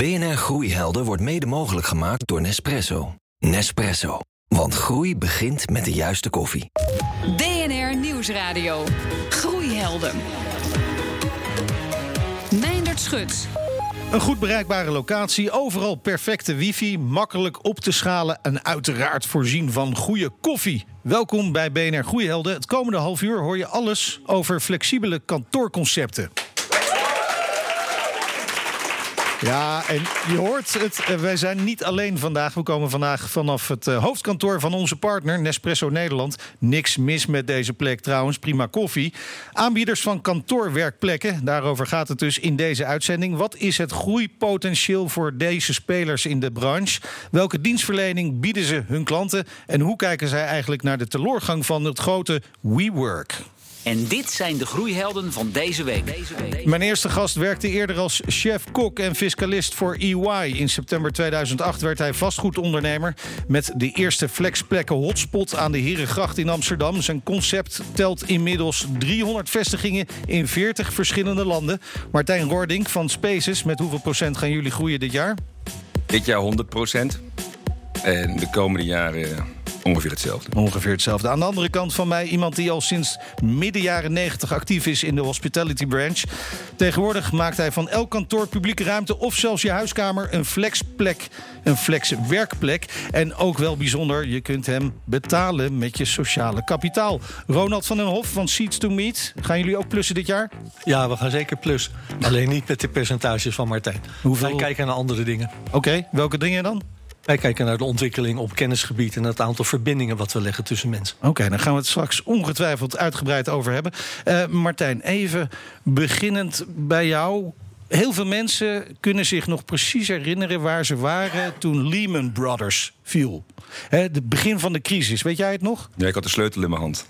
BNR Groeihelden wordt mede mogelijk gemaakt door Nespresso. Nespresso. Want groei begint met de juiste koffie. BNR Nieuwsradio. Groeihelden. Meindert Schut. Een goed bereikbare locatie, overal perfecte wifi, makkelijk op te schalen en uiteraard voorzien van goede koffie. Welkom bij BNR Groeihelden. Het komende half uur hoor je alles over flexibele kantoorconcepten. Ja, en je hoort het. eh, Wij zijn niet alleen vandaag. We komen vandaag vanaf het eh, hoofdkantoor van onze partner, Nespresso Nederland. Niks mis met deze plek trouwens. Prima koffie. Aanbieders van kantoorwerkplekken. Daarover gaat het dus in deze uitzending. Wat is het groeipotentieel voor deze spelers in de branche? Welke dienstverlening bieden ze hun klanten? En hoe kijken zij eigenlijk naar de teleurgang van het grote WeWork? En dit zijn de groeihelden van deze week. Mijn eerste gast werkte eerder als chef-kok en fiscalist voor EY. In september 2008 werd hij vastgoedondernemer met de eerste flexplekken hotspot aan de Herengracht in Amsterdam. Zijn concept telt inmiddels 300 vestigingen in 40 verschillende landen. Martijn Roordink van Spaces, met hoeveel procent gaan jullie groeien dit jaar? Dit jaar 100% En de komende jaren ongeveer hetzelfde. Ongeveer hetzelfde. Aan de andere kant van mij iemand die al sinds midden jaren 90 actief is in de hospitality branch. Tegenwoordig maakt hij van elk kantoor, publieke ruimte of zelfs je huiskamer een flexplek, een flexwerkplek. En ook wel bijzonder, je kunt hem betalen met je sociale kapitaal. Ronald van den Hof van Seats to Meet. Gaan jullie ook plussen dit jaar? Ja, we gaan zeker plus. Alleen niet met de percentages van Martijn. Hoeveel- Wij kijken naar andere dingen. Oké, welke dingen dan? Wij kijken naar de ontwikkeling op kennisgebied en het aantal verbindingen wat we leggen tussen mensen. Oké, dan gaan we het straks ongetwijfeld uitgebreid over hebben. Eh, Martijn, even beginnend bij jou. Heel veel mensen kunnen zich nog precies herinneren waar ze waren toen Lehman Brothers viel. Het begin van de crisis, weet jij het nog? Ja, ik had de sleutel in mijn hand.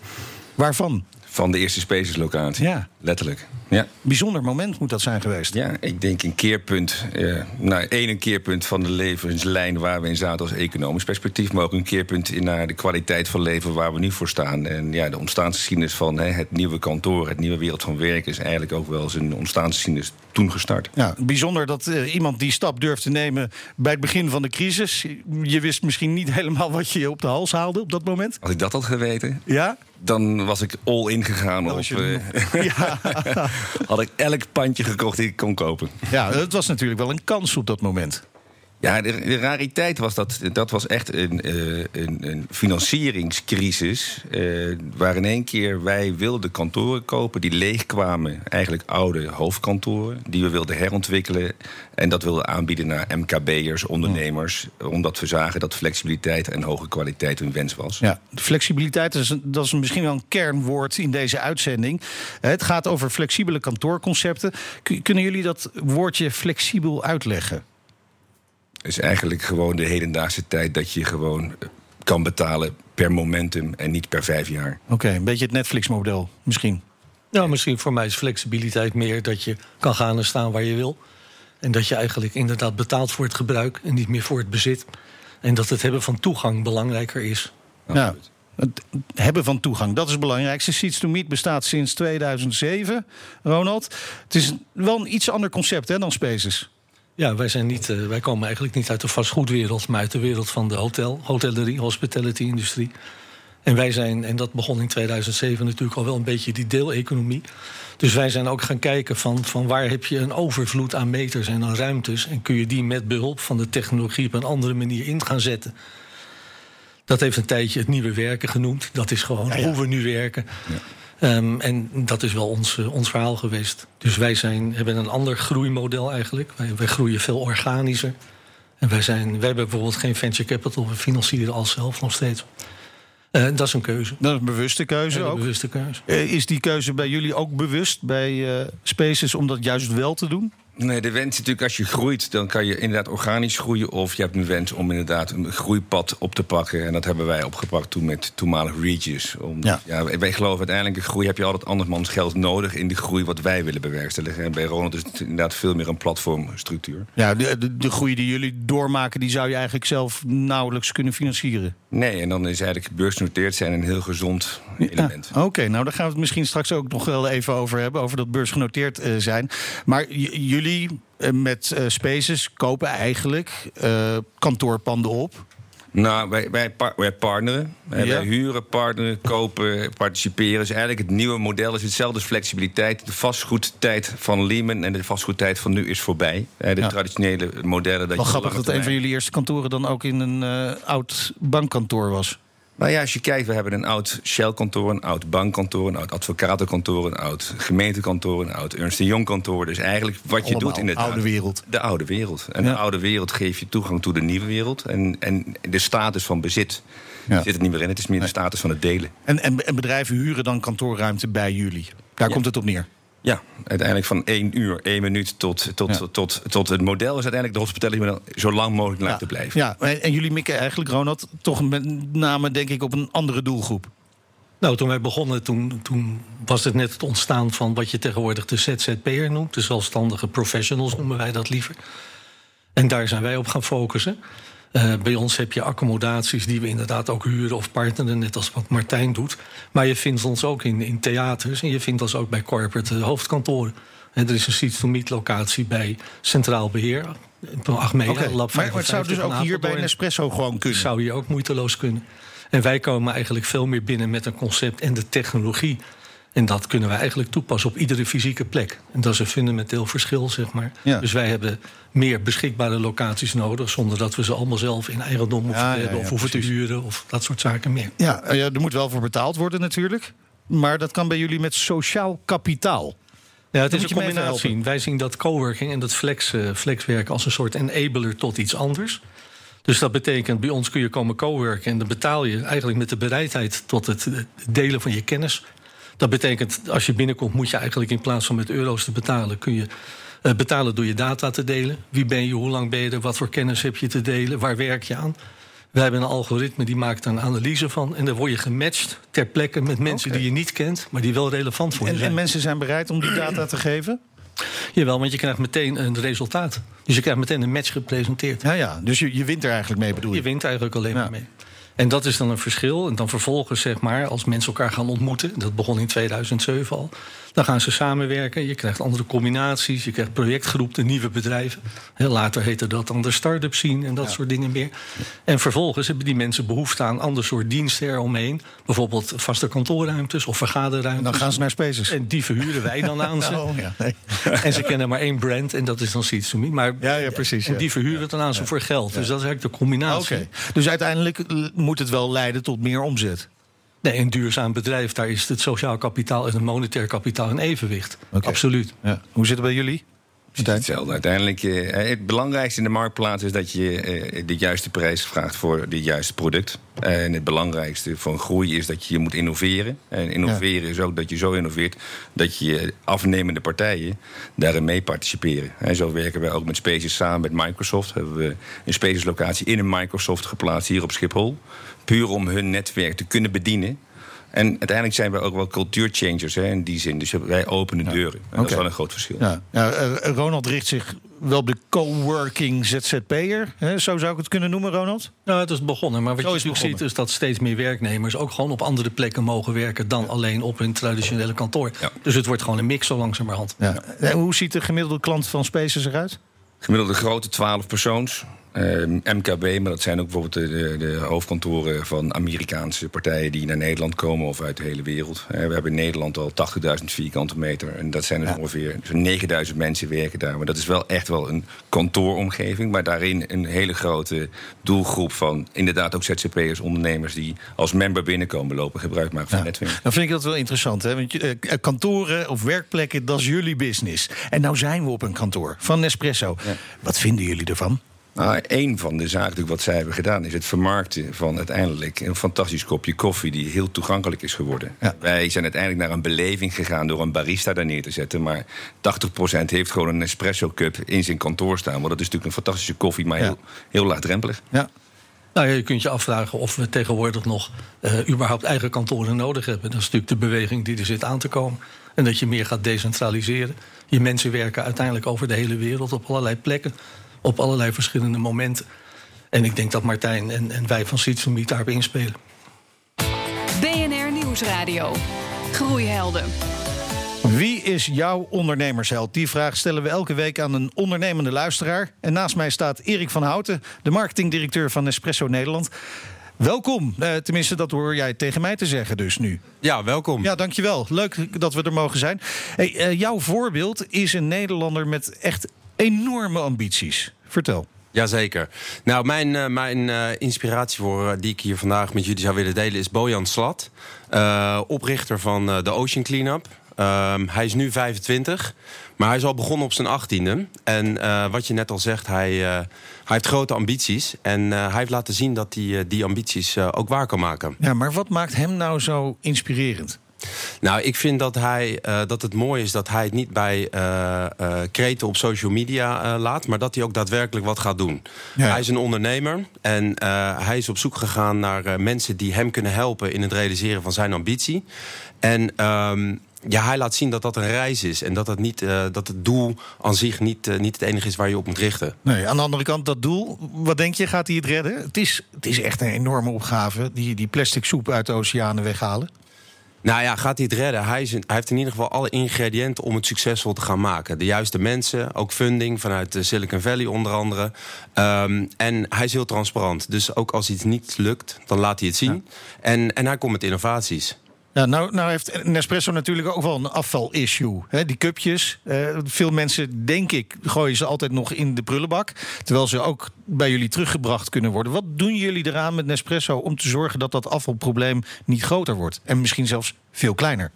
Waarvan? Van de eerste Spaces locatie. Ja. Letterlijk. Ja. Bijzonder moment moet dat zijn geweest. ja, ik denk een keerpunt. eh nou, één een keerpunt van de levenslijn waar we in zaten als economisch perspectief. Maar ook een keerpunt in naar de kwaliteit van leven waar we nu voor staan. En ja, de ontstaansgeschiedenis van hè, het nieuwe kantoor, het nieuwe wereld van werken... is eigenlijk ook wel zijn ontstaansgeschiedenis toen gestart. Ja, bijzonder dat eh, iemand die stap durft te nemen bij het begin van de crisis. Je wist misschien niet helemaal wat je je op de hals haalde op dat moment. Als ik dat had geweten, Ja? Dan was ik all in gegaan Dan op... je eh, Ja. had ik elk pandje gekocht die ik kon kopen. ja, het was natuurlijk wel een kans op dat moment. Ja, de, rariteit was dat dat was echt een, eh, een, een financieringscrisis. eh, waar in één keer wij wilden kantoren kopen die leegkwamen. Eigenlijk oude hoofdkantoren. Die we wilden herontwikkelen. En dat wilden aanbieden naar MKB'ers, ondernemers. Omdat we zagen dat flexibiliteit en hoge kwaliteit hun wens was. Ja, flexibiliteit is, dat is misschien wel een kernwoord in deze uitzending. Het gaat over flexibele kantoorconcepten. Kun- Kunnen jullie dat woordje flexibel uitleggen? Is eigenlijk gewoon de hedendaagse tijd dat je gewoon eh, kan betalen per momentum en niet per vijf jaar. Oké, een beetje het Netflix-model misschien. Nou, misschien voor mij is flexibiliteit meer dat je kan gaan en staan waar je wil. En dat je eigenlijk inderdaad betaalt voor het gebruik en niet meer voor het bezit. En dat het hebben van toegang belangrijker is. Ja, het hebben van toegang, dat is het belangrijkste. Seats to Meet bestaat sinds 2007, Ronald. Het is wel een iets ander concept hè, dan Spaces. Ja, wij, zijn niet, eh, wij komen eigenlijk niet uit de vastgoedwereld, maar uit de wereld van de hotel, hotellerie, hospitality-industrie. En wij zijn, en dat begon in 2007 natuurlijk al wel een beetje die deeleconomie. Dus wij zijn ook gaan kijken van, van waar heb je een overvloed aan meters en aan ruimtes. En kun je die met behulp van de technologie op een andere manier in gaan zetten. Dat heeft een tijdje het nieuwe werken genoemd. Dat is gewoon hoe we nu werken. Ehm, en dat is wel ons, eh, ons verhaal geweest. Dus wij zijn, hebben een ander groeimodel eigenlijk. Wij, wij groeien veel organischer. En wij, zijn, wij hebben bijvoorbeeld geen venture capital. We financieren al zelf nog steeds. Eh, dat is een keuze. Dat is een bewuste keuze Een ook. bewuste keuze. Eh, Is die keuze bij jullie ook bewust bij Spaces om dat juist wel te doen? Nee, de wens natuurlijk als je groeit, dan kan je inderdaad organisch groeien. Of je hebt een wens om inderdaad een groeipad op te pakken. En dat hebben wij opgepakt toen met toenmalig Regis. Ja. ja. wij, wij geloven uiteindelijk in groei heb je altijd andermans geld nodig in de groei wat wij willen bewerkstelligen. En bij Ronald is het inderdaad veel meer een platformstructuur. Ja, de, de, de groei die jullie doormaken, die zou je eigenlijk zelf nauwelijks kunnen financieren. Nee, en dan is eigenlijk beursgenoteerd zijn een heel gezond element. Ja, Oké, nou daar gaan we het misschien straks ook nog wel even over hebben, over dat beursgenoteerd eh, zijn. Maar jullie eh, met eh, Spaces kopen eigenlijk kantoorpanden op. Nou, wij, wij, par- wij partneren. Ja. Wij huren, partneren, kopen, participeren. Dus eigenlijk het nieuwe model is hetzelfde als flexibiliteit. De vastgoedtijd van Lehman en de vastgoedtijd van nu is voorbij. De Ja. traditionele modellen. Dat Wel grappig dat een van jullie eerste kantoren dan ook in een eh, oud bankkantoor was. Nou ja, als je kijkt, we hebben een oud Shell-kantoor, een oud bankkantoor, een oud advocatenkantoor, een oud gemeentekantoor, een oud Ernst Young-kantoor. Dus eigenlijk wat je Allemaal doet in de oude wereld. De oude wereld. En Ja. de oude wereld geeft je toegang tot de nieuwe wereld. En, en de status van bezit Ja. zit er niet meer in. Het is meer de status van het delen. En, en, en bedrijven huren dan kantoorruimte bij jullie. Daar Ja. komt het op neer. Ja, uiteindelijk van één uur, één minuut tot, tot, Ja. tot, tot, het model is uiteindelijk de hospitality model zo lang mogelijk laten blijven. Ja, en, en jullie mikken eigenlijk, Ronald, toch met name denk ik op een andere doelgroep. Nou, toen wij begonnen, toen, toen was het net het ontstaan van wat je tegenwoordig de ZZP'er noemt. De zelfstandige professionals noemen wij dat liever. En daar zijn wij op gaan focussen. Eh, bij ons heb je accommodaties die we inderdaad ook huren of partneren, net als wat Martijn doet. Maar je vindt ons ook in, in theaters en je vindt ons ook bij corporate eh, hoofdkantoren. En er is een Seats to Meet locatie bij Centraal Beheer. Van Achmea, Oké, Lab Maar, maar het zou 55 dus ook hier bij. Nespresso gewoon kunnen. Zou je ook moeiteloos kunnen. En wij komen eigenlijk veel meer binnen met een concept en de technologie. En dat kunnen wij eigenlijk toepassen op iedere fysieke plek. En dat is een fundamenteel verschil, zeg maar. Ja. Dus wij hebben meer beschikbare locaties nodig... zonder dat we ze allemaal zelf in eigendom hoeven Ja, te ja, hebben... ja, of hoeven te huren of dat soort zaken meer. Ja, eh, ja, er moet wel voor betaald worden natuurlijk. Maar dat kan bij jullie met sociaal kapitaal. Ja, het Dan is een combinatie. Wij zien dat coworking en dat flex, eh, flexwerken als een soort enabler tot iets anders. Dus dat betekent, bij ons kun je komen coworken en dan betaal je eigenlijk met de bereidheid tot het eh, delen van je kennis. Dat betekent, als je binnenkomt, moet je eigenlijk in plaats van met euro's te betalen, kun je eh, betalen door je data te delen. Wie ben je, hoe lang ben je er, wat voor kennis heb je te delen, waar werk je aan? We hebben een algoritme die maakt er een analyse van. En dan word je gematcht ter plekke met mensen die je niet kent, maar die wel relevant voor je En, zijn. en mensen zijn bereid om die data te geven? Jawel, want je krijgt meteen een resultaat. Dus je krijgt meteen een match gepresenteerd. Ja, ja. Dus je, je wint er eigenlijk mee, bedoel je? Je wint eigenlijk alleen Ja. maar mee. En dat is dan een verschil. En dan vervolgens, zeg maar, als mensen elkaar gaan ontmoeten... dat begon in 2007 al... dan gaan ze samenwerken. Je krijgt andere combinaties. Je krijgt projectgroepen, nieuwe bedrijven. Heel later heette dat dan de start-up scene en dat soort dingen meer. En vervolgens hebben die mensen behoefte aan ander soort diensten eromheen. Bijvoorbeeld vaste kantoorruimtes of vergaderruimtes. En dan gaan ze naar Spaces. En die verhuren wij dan aan ze. Oh, ja. Nee. En ze kennen maar één brand en dat is dan to Me. Maar Ja, ja, precies, En die verhuren het dan aan ze voor geld. Dus dat is eigenlijk de combinatie. Dus uiteindelijk eh, moet het wel leiden tot meer omzet. Nee, een duurzaam bedrijf, daar is het sociaal kapitaal en het monetair kapitaal in evenwicht. Absoluut. Ja. Hoe zit het bij jullie? Hetzelfde. Uiteindelijk, eh, het belangrijkste in de marktplaats is dat je eh, de juiste prijs vraagt voor het juiste product. En het belangrijkste voor een groei is dat je moet innoveren. En innoveren is ook dat je zo innoveert dat je afnemende partijen daarin mee participeren. En zo werken wij ook met Spaces samen met Microsoft. Hebben we een Spaces locatie in een Microsoft geplaatst hier op Schiphol. Puur om hun netwerk te kunnen bedienen. En uiteindelijk zijn we ook wel cultuurchangers hè, in die zin. Dus wij openen deuren. En dat is wel een groot verschil. Ja. Ja, eh, Ronald richt zich wel op de coworking ZZP'er. hè? Zo zou ik het kunnen noemen, Ronald? Nou, het is begonnen. Maar wat Zo je natuurlijk ziet is dat steeds meer werknemers... ook gewoon op andere plekken mogen werken... dan alleen op hun traditionele kantoor. Ja. Dus het wordt gewoon een mix zo langzamerhand. Ja. En hoe ziet de gemiddelde klant van Spaces eruit? Gemiddelde grootte 12 persoons. Eh, MKB, maar dat zijn ook bijvoorbeeld de, de, de hoofdkantoren van Amerikaanse partijen die naar Nederland komen of uit de hele wereld. Eh, we hebben in Nederland al 80.000 vierkante meter. En dat zijn er ongeveer zo'n 9.000 mensen werken daar. Maar dat is wel echt wel een kantooromgeving. Maar daarin een hele grote doelgroep van inderdaad ook ZZP'ers, ondernemers die als member binnenkomen lopen, gebruik maken van Ja. netwerk. Dan vind ik dat wel interessant. Hè? Want je- eh, kantoren of werkplekken, dat is jullie business. En nou zijn we op een kantoor van Nespresso. Wat vinden jullie ervan? Nou, een van de zaken wat zij hebben gedaan... is het vermarkten van uiteindelijk een fantastisch kopje koffie... die heel toegankelijk is geworden. Ja. Wij zijn uiteindelijk naar een beleving gegaan door een barista daar neer te zetten... maar 80% heeft gewoon een espresso cup in zijn kantoor staan. Want dat is natuurlijk een fantastische koffie, maar Ja. heel, heel laagdrempelig. Ja. Nou ja, je kunt je afvragen of we tegenwoordig nog eh, überhaupt eigen kantoren nodig hebben. Dat is natuurlijk de beweging die er zit aan te komen. En dat je meer gaat decentraliseren. Je mensen werken uiteindelijk over de hele wereld op allerlei plekken. Op allerlei verschillende momenten. En ik denk dat Martijn en, en wij van Meet daarop inspelen. BNR Nieuwsradio. Groeihelden. Wie is jouw ondernemersheld? Die vraag stellen we elke week aan een ondernemende luisteraar. En naast mij staat Erik van Houten, de marketingdirecteur van Nespresso Nederland. Welkom. Uh, tenminste, dat hoor jij tegen mij te zeggen dus nu. Ja, welkom. Ja, dankjewel. Leuk dat we er mogen zijn. Hey, uh, jouw voorbeeld is een Nederlander met echt enorme ambities. Vertel. Jazeker. Nou, mijn, uh, mijn uh, inspiratie voor uh, die ik hier vandaag met jullie zou willen delen is Bojan Slat, oprichter van de Ocean Cleanup. Um, hij is nu 25, maar hij is al begonnen op zijn 18e. En wat je net al zegt, hij, hij heeft grote ambities. En hij heeft laten zien dat hij die ambities ook waar kan maken. Ja, maar wat maakt hem nou zo inspirerend? Nou, ik vind dat, hij, uh, dat het mooi is dat hij het niet bij uh, uh, kreten op social media laat... maar dat hij ook daadwerkelijk wat gaat doen. Ja. Hij is een ondernemer en hij is op zoek gegaan naar mensen... die hem kunnen helpen in het realiseren van zijn ambitie. En... Um, ja, hij laat zien dat dat een reis is. En dat, het, niet, uh, dat het doel aan zich niet, uh, niet het enige is waar je op moet richten. Nee, aan de andere kant, dat doel, wat denk je, gaat hij het redden? Het is, het is echt een enorme opgave, die, die plastic soep uit de oceanen weghalen. Nou ja, gaat hij het redden? Hij, is, hij, heeft in ieder geval alle ingrediënten om het succesvol te gaan maken. De juiste mensen, ook funding vanuit Silicon Valley onder andere. Um, en hij is heel transparant. Dus ook als iets niet lukt, dan laat hij het zien. Ja. En, en hij komt met innovaties. Ja, nou, nou heeft Nespresso natuurlijk ook wel een afvalissue. Die cupjes, eh, veel mensen, denk ik, gooien ze altijd nog in de prullenbak. Terwijl ze ook bij jullie teruggebracht kunnen worden. Wat doen jullie eraan met Nespresso om te zorgen dat dat afvalprobleem niet groter wordt? En misschien zelfs veel kleiner?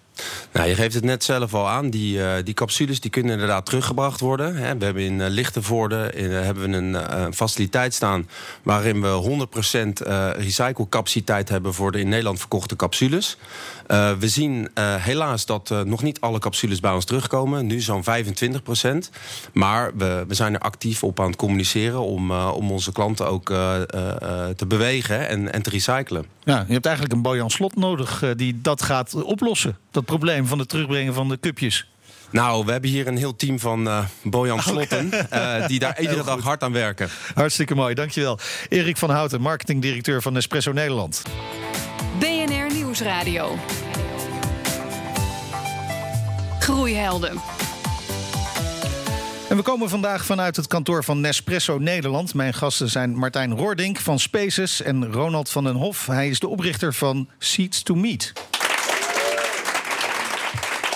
Nou, je geeft het net zelf al aan. Die, uh, die capsules die kunnen inderdaad teruggebracht worden. Hè. We hebben in uh, Lichtenvoorde in, uh, hebben we een faciliteit staan... waarin we 100% recyclecapaciteit hebben voor de in Nederland verkochte capsules. we zien helaas dat nog niet alle capsules bij ons terugkomen. Nu zo'n 25%. Maar we, we zijn er actief op aan het communiceren... om, om onze klanten ook te bewegen en, en te recyclen. Ja, je hebt eigenlijk een Bojan Slot nodig die dat gaat oplossen. Probleem van het terugbrengen van de cupjes? Nou, we hebben hier een heel team van uh, Bojan Slotten... Okay. Uh, die daar iedere dag hard aan werken. Hartstikke mooi, dankjewel. Erik van Houten, marketingdirecteur van Nespresso Nederland. BNR Nieuwsradio. Groeihelden. En we komen vandaag vanuit het kantoor van Nespresso Nederland. Mijn gasten zijn Martijn Roordink van Spaces en Ronald van den Hof. Hij is de oprichter van Seeds to Meet.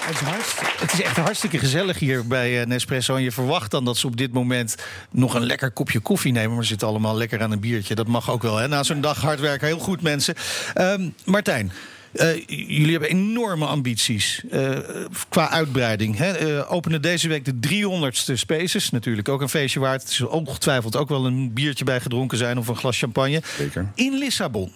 Het is, het is, echt hartstikke gezellig hier bij Nespresso. En je verwacht dan dat ze op dit moment nog een lekker kopje koffie nemen. Maar ze zitten allemaal lekker aan een biertje. Dat mag ook wel. Hè? Na zo'n dag hard werken. Heel goed, mensen. Um, Martijn. Uh, jullie hebben enorme ambities uh, qua uitbreiding. Hè? Uh, openen deze week de 300ste Spaces. Natuurlijk ook een feestje waard. Het is ongetwijfeld ook wel een biertje bij gedronken zijn of een glas champagne. Zeker. In Lissabon.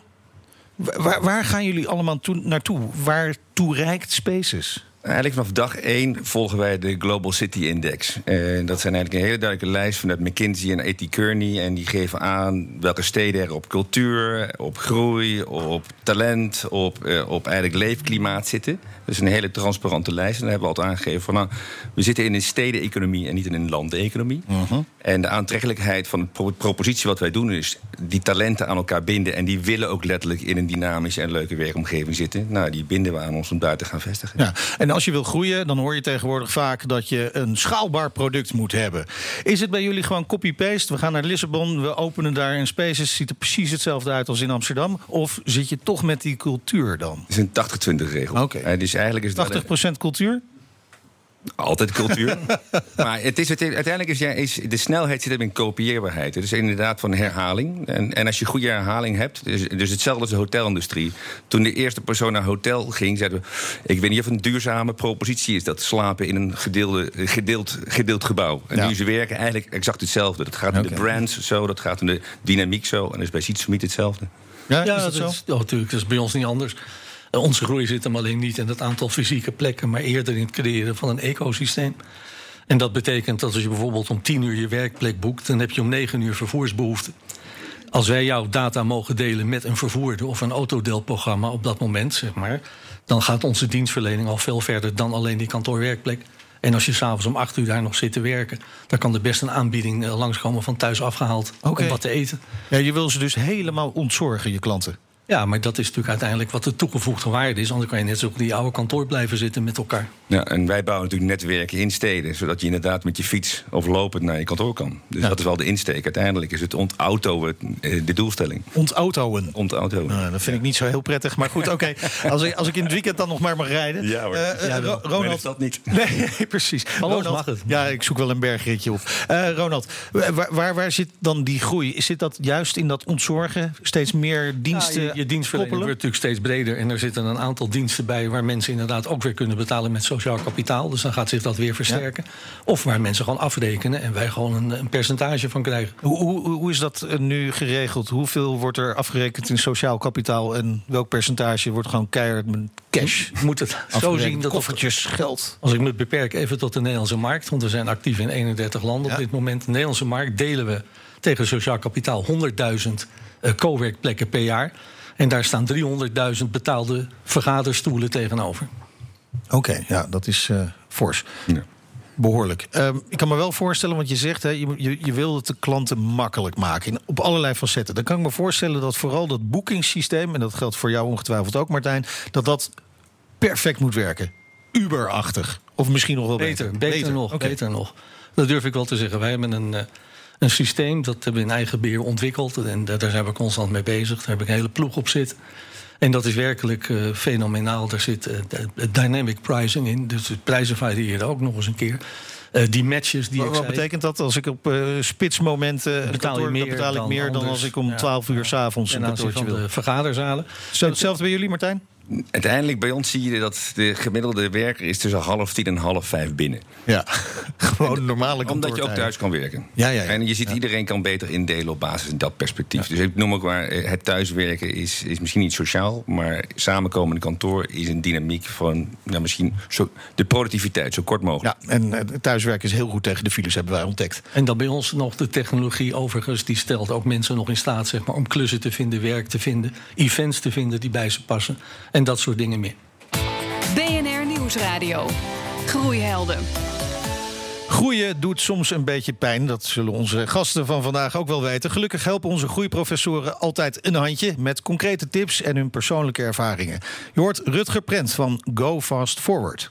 Waar, waar gaan jullie allemaal toe, naartoe? Waartoe reikt Spaces? Eigenlijk vanaf dag één volgen wij de Global City Index. En dat zijn eigenlijk een hele duidelijke lijst vanuit McKinsey en A.T. Kearney. En die geven aan welke steden er op cultuur, op groei, op talent, op, uh, op eigenlijk leefklimaat zitten. Dus een hele transparante lijst. En dan hebben we altijd aangegeven van nou, we zitten in een stedeneconomie en niet in een landeneconomie. Uh -huh. En de aantrekkelijkheid van de pro propositie wat wij doen is die talenten aan elkaar binden. En die willen ook letterlijk in een dynamische en leuke werkomgeving zitten. Nou, die binden we aan ons om daar te gaan vestigen. Ja, en als je wil groeien, dan hoor je tegenwoordig vaak dat je een schaalbaar product moet hebben. Is het bij jullie gewoon copy-paste? We gaan naar Lissabon, we openen daar een Spaces. Ziet er precies hetzelfde uit als in Amsterdam? Of zit je toch met die cultuur dan? Het is een 80-20 regel. Oké. Okay. Dus eigenlijk is 80% cultuur? Altijd cultuur. maar het is, het, uiteindelijk is, ja, is de snelheid zit in kopieerbaarheid. Het is inderdaad van herhaling. En, en als je goede herhaling hebt, dus, dus hetzelfde als de hotelindustrie. Toen de eerste persoon naar hotel ging, zeiden we: Ik weet niet of een duurzame propositie is dat slapen in een gedeelde, gedeeld, gedeeld gebouw. En ja. nu ze werken eigenlijk exact hetzelfde. Dat gaat in okay. de brands zo, dat gaat in de dynamiek zo. En dat is bij Sietsumit hetzelfde. Ja, ja is dat, dat is, oh, natuurlijk. Dat is bij ons niet anders. Onze groei zit hem alleen niet in het aantal fysieke plekken, maar eerder in het creëren van een ecosysteem. En dat betekent dat als je bijvoorbeeld om tien uur je werkplek boekt, dan heb je om negen uur vervoersbehoefte. Als wij jouw data mogen delen met een vervoerder of een autodelprogramma op dat moment, zeg maar, dan gaat onze dienstverlening al veel verder dan alleen die kantoorwerkplek. En als je s'avonds om acht uur daar nog zit te werken, dan kan er best een aanbieding langskomen van thuis afgehaald okay. om wat te eten. Ja, je wil ze dus helemaal ontzorgen, je klanten. Ja, maar dat is natuurlijk uiteindelijk wat de toegevoegde waarde is. Anders kan je net zo op die oude kantoor blijven zitten met elkaar. Ja, en wij bouwen natuurlijk netwerken in steden, zodat je inderdaad met je fiets of lopend naar je kantoor kan. Dus dat is wel de insteek. Uiteindelijk is het ontautoen eh, de doelstelling. Ontautoen. Ontautoen. Nou, dat vind ik niet zo heel prettig. Maar goed, oké. Als, ik, als ik in het weekend dan nog maar mag rijden. Ja, hoor. Eh, eh, Ja. Ro- Ronald. dat niet. Nee, precies. ons mag het. Ja, ik zoek wel een bergritje op. Eh, Ronald, waar, waar, waar zit dan die groei? Zit dat juist in dat ontzorgen? Steeds meer diensten Ja, je, je dienstverlening koppelen? wordt natuurlijk steeds breder. En er zitten een aantal diensten bij waar mensen inderdaad ook weer kunnen betalen met sociaal kapitaal. Dus dan gaat zich dat weer versterken. Of waar mensen gewoon afrekenen en wij gewoon een, een percentage van krijgen. Hoe, hoe, hoe is dat eh, nu geregeld? Hoeveel wordt er afgerekend in sociaal kapitaal? En welk percentage wordt gewoon keihard met cash? Je moet het zo zien dat koffertjes geld. Als ik me beperk even tot de Nederlandse markt, want we zijn actief in 31 landen Ja. op dit moment. De Nederlandse markt delen we tegen sociaal kapitaal 100.000 eh, coworkplekken per jaar. En daar staan 300.000 betaalde vergaderstoelen tegenover. Oké, ja, dat is eh, fors. Ja. Behoorlijk. Ehm, ik kan me wel voorstellen, want je zegt, hè, je, je, je wil het de klanten makkelijk maken. In, op allerlei facetten. Dan kan ik me voorstellen dat vooral dat boekingssysteem, en dat geldt voor jou ongetwijfeld ook, Martijn, dat dat perfect moet werken. Uberachtig. Of misschien nog wel beter. Beter, beter, nog, beter nog. Dat durf ik wel te zeggen. Wij hebben een, eh, een systeem, dat hebben we in eigen beheer ontwikkeld. En daar zijn we constant mee bezig. Daar heb ik een hele ploeg op zitten. En dat is werkelijk eh, fenomenaal. Daar zit eh, dynamic pricing in. Dus de prijzen variëren ook nog eens een keer. Eh, die matches die Wat, ik wat zei, betekent dat als ik op spitsmomenten een betaal je meer betaal ik dan meer dan anders. als ik om Ja. 12 uur s'avonds een ten aanzien kantoortje van wil? de vergaderzalen. Zo hetzelfde bij jullie, Martijn? Uiteindelijk bij ons zie je dat de gemiddelde werker is tussen half tien en half vijf binnen. Ja, gewoon normale Omdat je ook thuis kan werken. Ja, ja, ja. En je ziet iedereen kan beter indelen op basis van dat perspectief. Dus ik noem ook maar, eh, het thuiswerken is, is misschien niet sociaal, maar samenkomen in kantoor is een dynamiek van nou, misschien zo, de productiviteit zo kort mogelijk. Ja, en eh, thuiswerken is heel goed tegen de files, hebben wij ontdekt. En dan bij ons nog de technologie overigens, die stelt ook mensen nog in staat zeg maar, om klussen te vinden, werk te vinden, events te vinden die bij ze passen en dat soort dingen meer. BNR Nieuwsradio. Groeihelden. Groeien doet soms een beetje pijn. Dat zullen onze gasten van vandaag ook wel weten. Gelukkig helpen onze groeiprofessoren altijd een handje met concrete tips en hun persoonlijke ervaringen. Je hoort Rutger Prent van Go Fast Forward.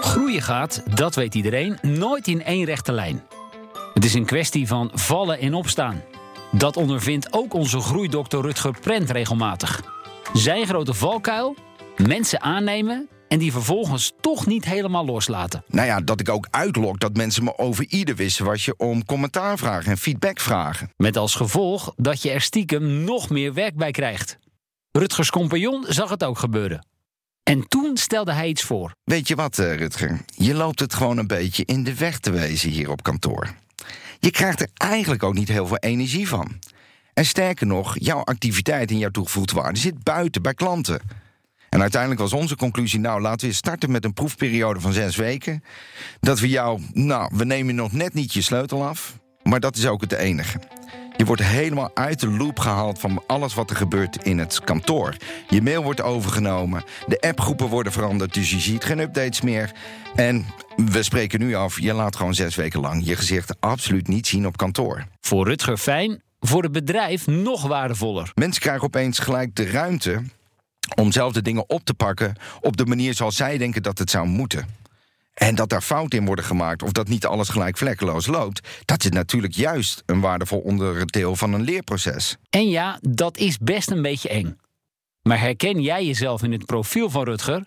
Groeien gaat, dat weet iedereen, nooit in één rechte lijn. Het is een kwestie van vallen en opstaan. Dat ondervindt ook onze groeidokter Rutger Prent regelmatig. Zijn grote valkuil? Mensen aannemen en die vervolgens toch niet helemaal loslaten. Nou ja, dat ik ook uitlok dat mensen me over ieder wisselwasje om commentaar vragen en feedback vragen. Met als gevolg dat je er stiekem nog meer werk bij krijgt. Rutgers compagnon zag het ook gebeuren. En toen stelde hij iets voor. Weet je wat, eh, Rutger? Je loopt het gewoon een beetje in de weg te wezen hier op kantoor. Je krijgt er eigenlijk ook niet heel veel energie van. En sterker nog, jouw activiteit en jouw toegevoegde waarde zit buiten bij klanten. En uiteindelijk was onze conclusie, nou laten we starten met een proefperiode van zes weken. Dat we jou, nou, we nemen nog net niet je sleutel af, maar dat is ook het enige. Je wordt helemaal uit de loop gehaald van alles wat er gebeurt in het kantoor. Je mail wordt overgenomen, de appgroepen worden veranderd, dus je ziet geen updates meer. En we spreken nu af, je laat gewoon zes weken lang je gezicht absoluut niet zien op kantoor. Voor Rutger fijn, voor het bedrijf nog waardevoller. Mensen krijgen opeens gelijk de ruimte om zelf de dingen op te pakken op de manier zoals zij denken dat het zou moeten. En dat daar fouten in worden gemaakt of dat niet alles gelijk vlekkeloos loopt, dat is natuurlijk juist een waardevol onderdeel van een leerproces. En ja, dat is best een beetje eng. Maar herken jij jezelf in het profiel van Rutger?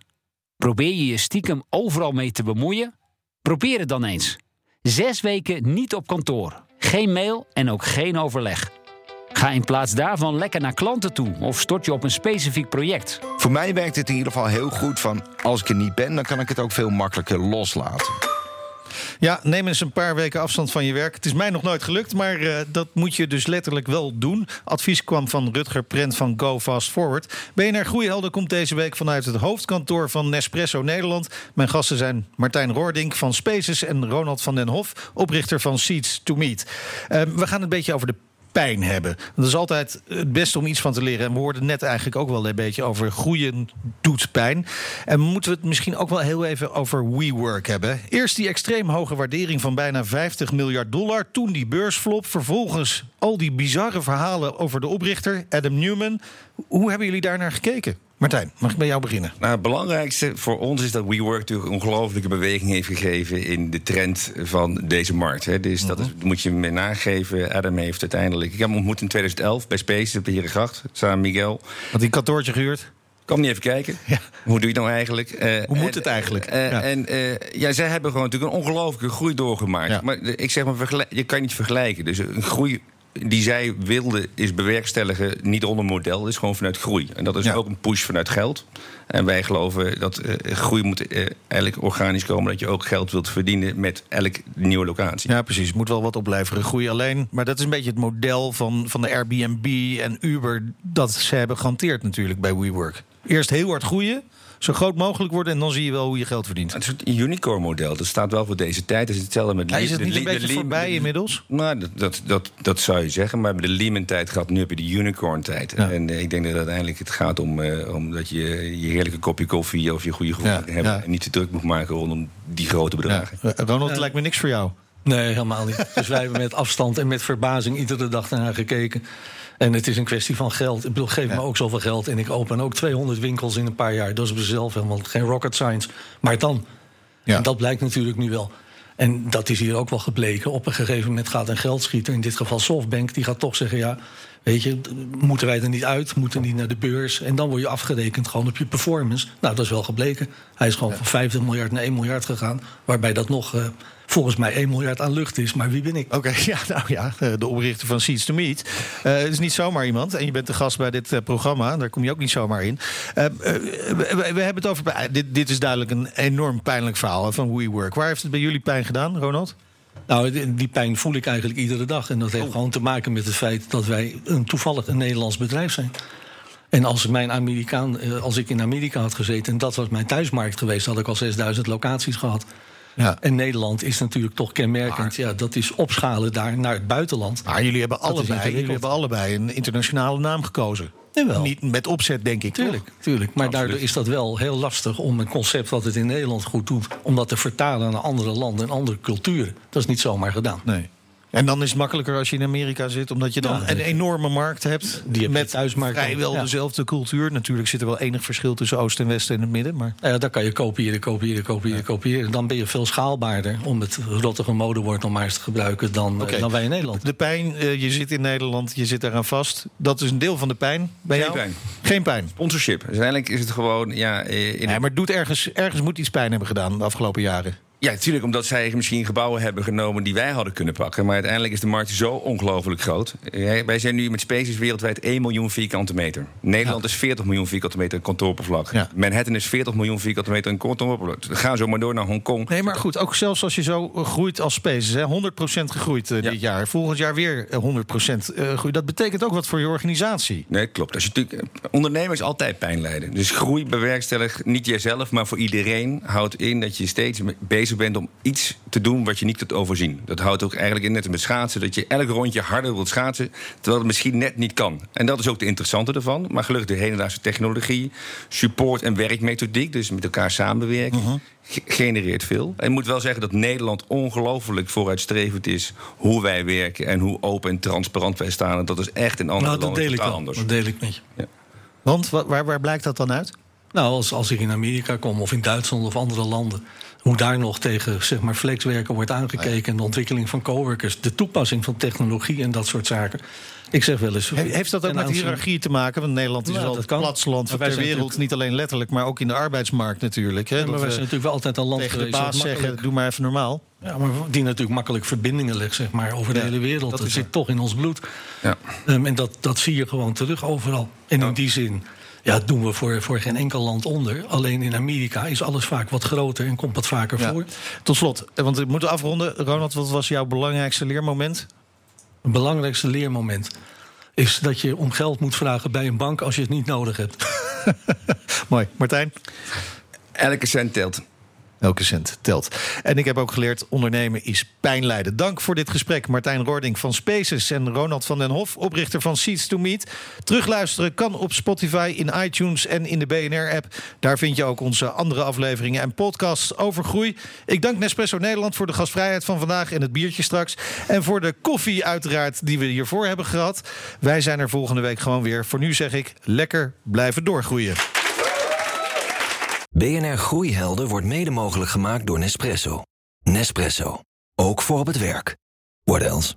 Probeer je je stiekem overal mee te bemoeien? Probeer het dan eens. Zes weken niet op kantoor. Geen mail en ook geen overleg. Ga in plaats daarvan lekker naar klanten toe of stort je op een specifiek project. Voor mij werkt het in ieder geval heel goed van als ik er niet ben, dan kan ik het ook veel makkelijker loslaten. Ja, neem eens een paar weken afstand van je werk. Het is mij nog nooit gelukt, maar eh, dat moet je dus letterlijk wel doen. Advies kwam van Rutger Prent van Go Fast Forward. BNR Groeihelden komt deze week vanuit het hoofdkantoor van Nespresso Nederland. Mijn gasten zijn Martijn Roordink van Spaces en Ronald van den Hof, oprichter van Seeds to Meet. Eh, we gaan een beetje over de pijn hebben. Dat is altijd het beste om iets van te leren. En we hoorden net eigenlijk ook wel een beetje over groeien doet pijn. En moeten we het misschien ook wel heel even over WeWork hebben. Eerst die extreem hoge waardering van bijna 50 miljard dollar. Toen die beursflop. Vervolgens al die bizarre verhalen over de oprichter, Adam Newman. Hoe hebben jullie daar naar gekeken? Martijn, mag ik bij jou beginnen? Nou, het belangrijkste voor ons is dat WeWork natuurlijk een ongelofelijke beweging heeft gegeven in de trend van deze markt. Hè. Dus dat is, moet je me nageven. Adam heeft uiteindelijk. Ik heb hem ontmoet in 2011 bij Space op de Herengracht, samen Miguel. Had hij een kantoortje gehuurd? Kom niet even kijken. Ja. Hoe doe je het nou eigenlijk? Eh, Hoe moet het eigenlijk? eh, Ja. En eh, ja, zij hebben gewoon natuurlijk een ongelooflijke groei doorgemaakt. Ja. Maar ik zeg maar, je kan niet vergelijken. Dus een groei die zij wilden is bewerkstelligen niet onder model, is gewoon vanuit groei. En dat is Ja. ook een push vanuit geld. En wij geloven dat eh, groei moet eh, eigenlijk organisch komen, dat je ook geld wilt verdienen met elke nieuwe locatie. Ja, precies. Moet wel wat opleveren. Groei alleen. Maar dat is een beetje het model van, van de Airbnb en Uber. Dat ze hebben gehanteerd natuurlijk bij WeWork. Eerst heel hard groeien. Zo groot mogelijk worden. En dan zie je wel hoe je geld verdient. Een unicorn model. Dat staat wel voor deze tijd. Is hetzelfde met Ja, is het niet een beetje voorbij de- inmiddels? Nou, dat, dat, dat, dat zou je zeggen. Maar bij de Lehman-tijd gehad, nu heb je de unicorn-tijd. Ja. En eh, ik denk dat uiteindelijk het gaat om, eh, om dat je je heerlijke kopje koffie of je goede gevoel Ja, hebt. ja. En niet te druk moet maken rondom die grote bedragen. Eh, Ronald, het lijkt me niks voor jou. Nee, helemaal niet. Dus wij hebben met afstand en met verbazing iedere dag naar gekeken. En het is een kwestie van geld. Ik bedoel, geef me ook zoveel geld en ik open ook 200 winkels in een paar jaar. Dat is mezelf helemaal geen rocket science. Maar dan, Ja. en dat blijkt natuurlijk nu wel. En dat is hier ook wel gebleken. Op een gegeven moment gaat een geldschieter, in dit geval Softbank... die gaat toch zeggen, ja, weet je, moeten wij er niet uit? Moeten niet naar de beurs? En dan word je afgerekend gewoon op je performance. Nou, dat is wel gebleken. Hij is gewoon van 50 miljard naar 1 miljard gegaan. Waarbij dat nog eh, volgens mij 1 miljard aan lucht is. Maar wie ben ik? Oké, ja, nou ja, eh, de oprichter van Seeds to Meet. Eh, het is niet zomaar iemand. En je bent de gast bij dit eh, programma. Daar kom je ook niet zomaar in. We, we hebben het over... dit, dit is duidelijk een enorm pijnlijk verhaal van WeWork. Waar heeft het bij jullie pijn gedaan, Ronald? Nou, die, pijn voel ik eigenlijk iedere dag. En dat heeft gewoon te maken met het feit dat wij een, toevallig een Nederlands bedrijf zijn. En als, mijn Amerikaan, als ik in Amerika had gezeten en dat was mijn thuismarkt geweest, had ik al 6000 locaties gehad. Ja. En Nederland is natuurlijk toch kenmerkend. Ja, dat is opschalen daar naar het buitenland. Maar jullie hebben, Dat allebei, jullie hebben allebei een internationale naam gekozen. Jawel. Niet met opzet, denk ik. Tuurlijk, toch? tuurlijk. Maar daardoor is dat wel heel lastig om een concept wat het in Nederland goed doet, om dat te vertalen naar andere landen en andere culturen. Dat is niet zomaar gedaan. Nee. En dan is het makkelijker als je in Amerika zit, omdat je dan Ja, een enorme markt hebt. Die heb je met thuismarkt vrijwel ja. dezelfde cultuur. Natuurlijk zit er wel enig verschil tussen Oost en West en het midden. Maar Nou ja, dan kan je kopiëren, kopiëren, kopiëren, kopiëren. Dan ben je veel schaalbaarder, om het rottige modewoord nog maar eens te gebruiken, dan, eh, dan wij in Nederland. de pijn, eh, je zit in Nederland, je zit eraan vast. Dat is een deel van de pijn bij Geen jou? pijn. Geen pijn. Sponsorship. Uiteindelijk is het gewoon. Ja, eh, in Nee, maar het doet ergens, ergens moet iets pijn hebben gedaan de afgelopen jaren. Ja, natuurlijk, omdat zij misschien gebouwen hebben genomen die wij hadden kunnen pakken. Maar uiteindelijk is de markt zo ongelooflijk groot. Eh, Wij zijn nu met Spaces wereldwijd 1 miljoen vierkante meter. Nederland is 40 miljoen vierkante meter kantooroppervlak. Ja. Manhattan is 40 miljoen vierkante meter kantooroppervlak. Ga zo maar door naar Hongkong. Nee, maar goed, ook zelfs als je zo eh, groeit als Spaces, hè, 100% gegroeid eh, Ja. dit jaar. Volgend jaar weer eh, 100% eh, groei. Dat betekent ook wat voor je organisatie. Nee, klopt. Als je natuurlijk, ondernemers altijd pijn lijden. Dus groei bewerkstellig niet jezelf, maar voor iedereen houdt in dat je steeds me- bezig bent om iets te doen wat je niet kunt overzien. Dat houdt ook eigenlijk in net met schaatsen, dat je elk rondje harder wilt schaatsen, terwijl het misschien net niet kan. En dat is ook de interessante ervan. Maar gelukkig de hedendaagse technologie, support en werkmethodiek, dus met elkaar samenwerken, ge- genereert veel. En ik moet wel zeggen dat Nederland ongelooflijk vooruitstrevend is hoe wij werken en hoe open en transparant wij staan. En dat is echt in andere Nou, dat landen deel ik totaal wel. anders. Dat deel ik met je. Want wa- waar, waar blijkt dat dan uit? Nou, als, als ik in Amerika kom of in Duitsland of andere landen... hoe daar nog tegen zeg maar, flexwerken wordt aangekeken... en de ontwikkeling van coworkers... de toepassing van technologie en dat soort zaken. Ik zeg wel eens... He- Heeft dat ook met aanzien- hiërarchie te maken? Want Nederland is Nou, wel dat het platste land Maar ter wij zijn wereld. natuurlijk- Niet alleen letterlijk, maar ook in de arbeidsmarkt natuurlijk. Hè? Ja, maar Dat wij we zijn natuurlijk wel altijd een land tegen de geweest... baas zeggen, doe maar even normaal. Ja, maar die natuurlijk makkelijk verbindingen legt, zeg maar, over de Ja, hele wereld. dat zit waar. toch in ons bloed. Ja. Ehm, en dat, dat zie je gewoon terug overal. En in die zin ja, dat doen we voor, voor geen enkel land onder. Alleen in Amerika is alles vaak wat groter en komt wat vaker Ja. voor. Tot slot, eh, want we moeten afronden. Ronald, wat was jouw belangrijkste leermoment? Het belangrijkste leermoment is dat je om geld moet vragen bij een bank als je het niet nodig hebt. Mooi. Martijn? Elke cent telt. Elke cent telt. En ik heb ook geleerd, ondernemen is pijnlijden. Dank voor dit gesprek, Martijn Roording van Spaces... en Ronald van den Hof, oprichter van Seeds to Meet. Terugluisteren kan op Spotify, in iTunes en in de BNR-app. Daar vind je ook onze andere afleveringen en podcasts over groei. Ik dank Nespresso Nederland voor de gastvrijheid van vandaag... en het biertje straks. En voor de koffie uiteraard die we hiervoor hebben gehad. Wij zijn er volgende week gewoon weer. Voor nu zeg ik, lekker blijven doorgroeien. BNR Groeihelden wordt mede mogelijk gemaakt door Nespresso. Nespresso. Ook voor op het werk. What else?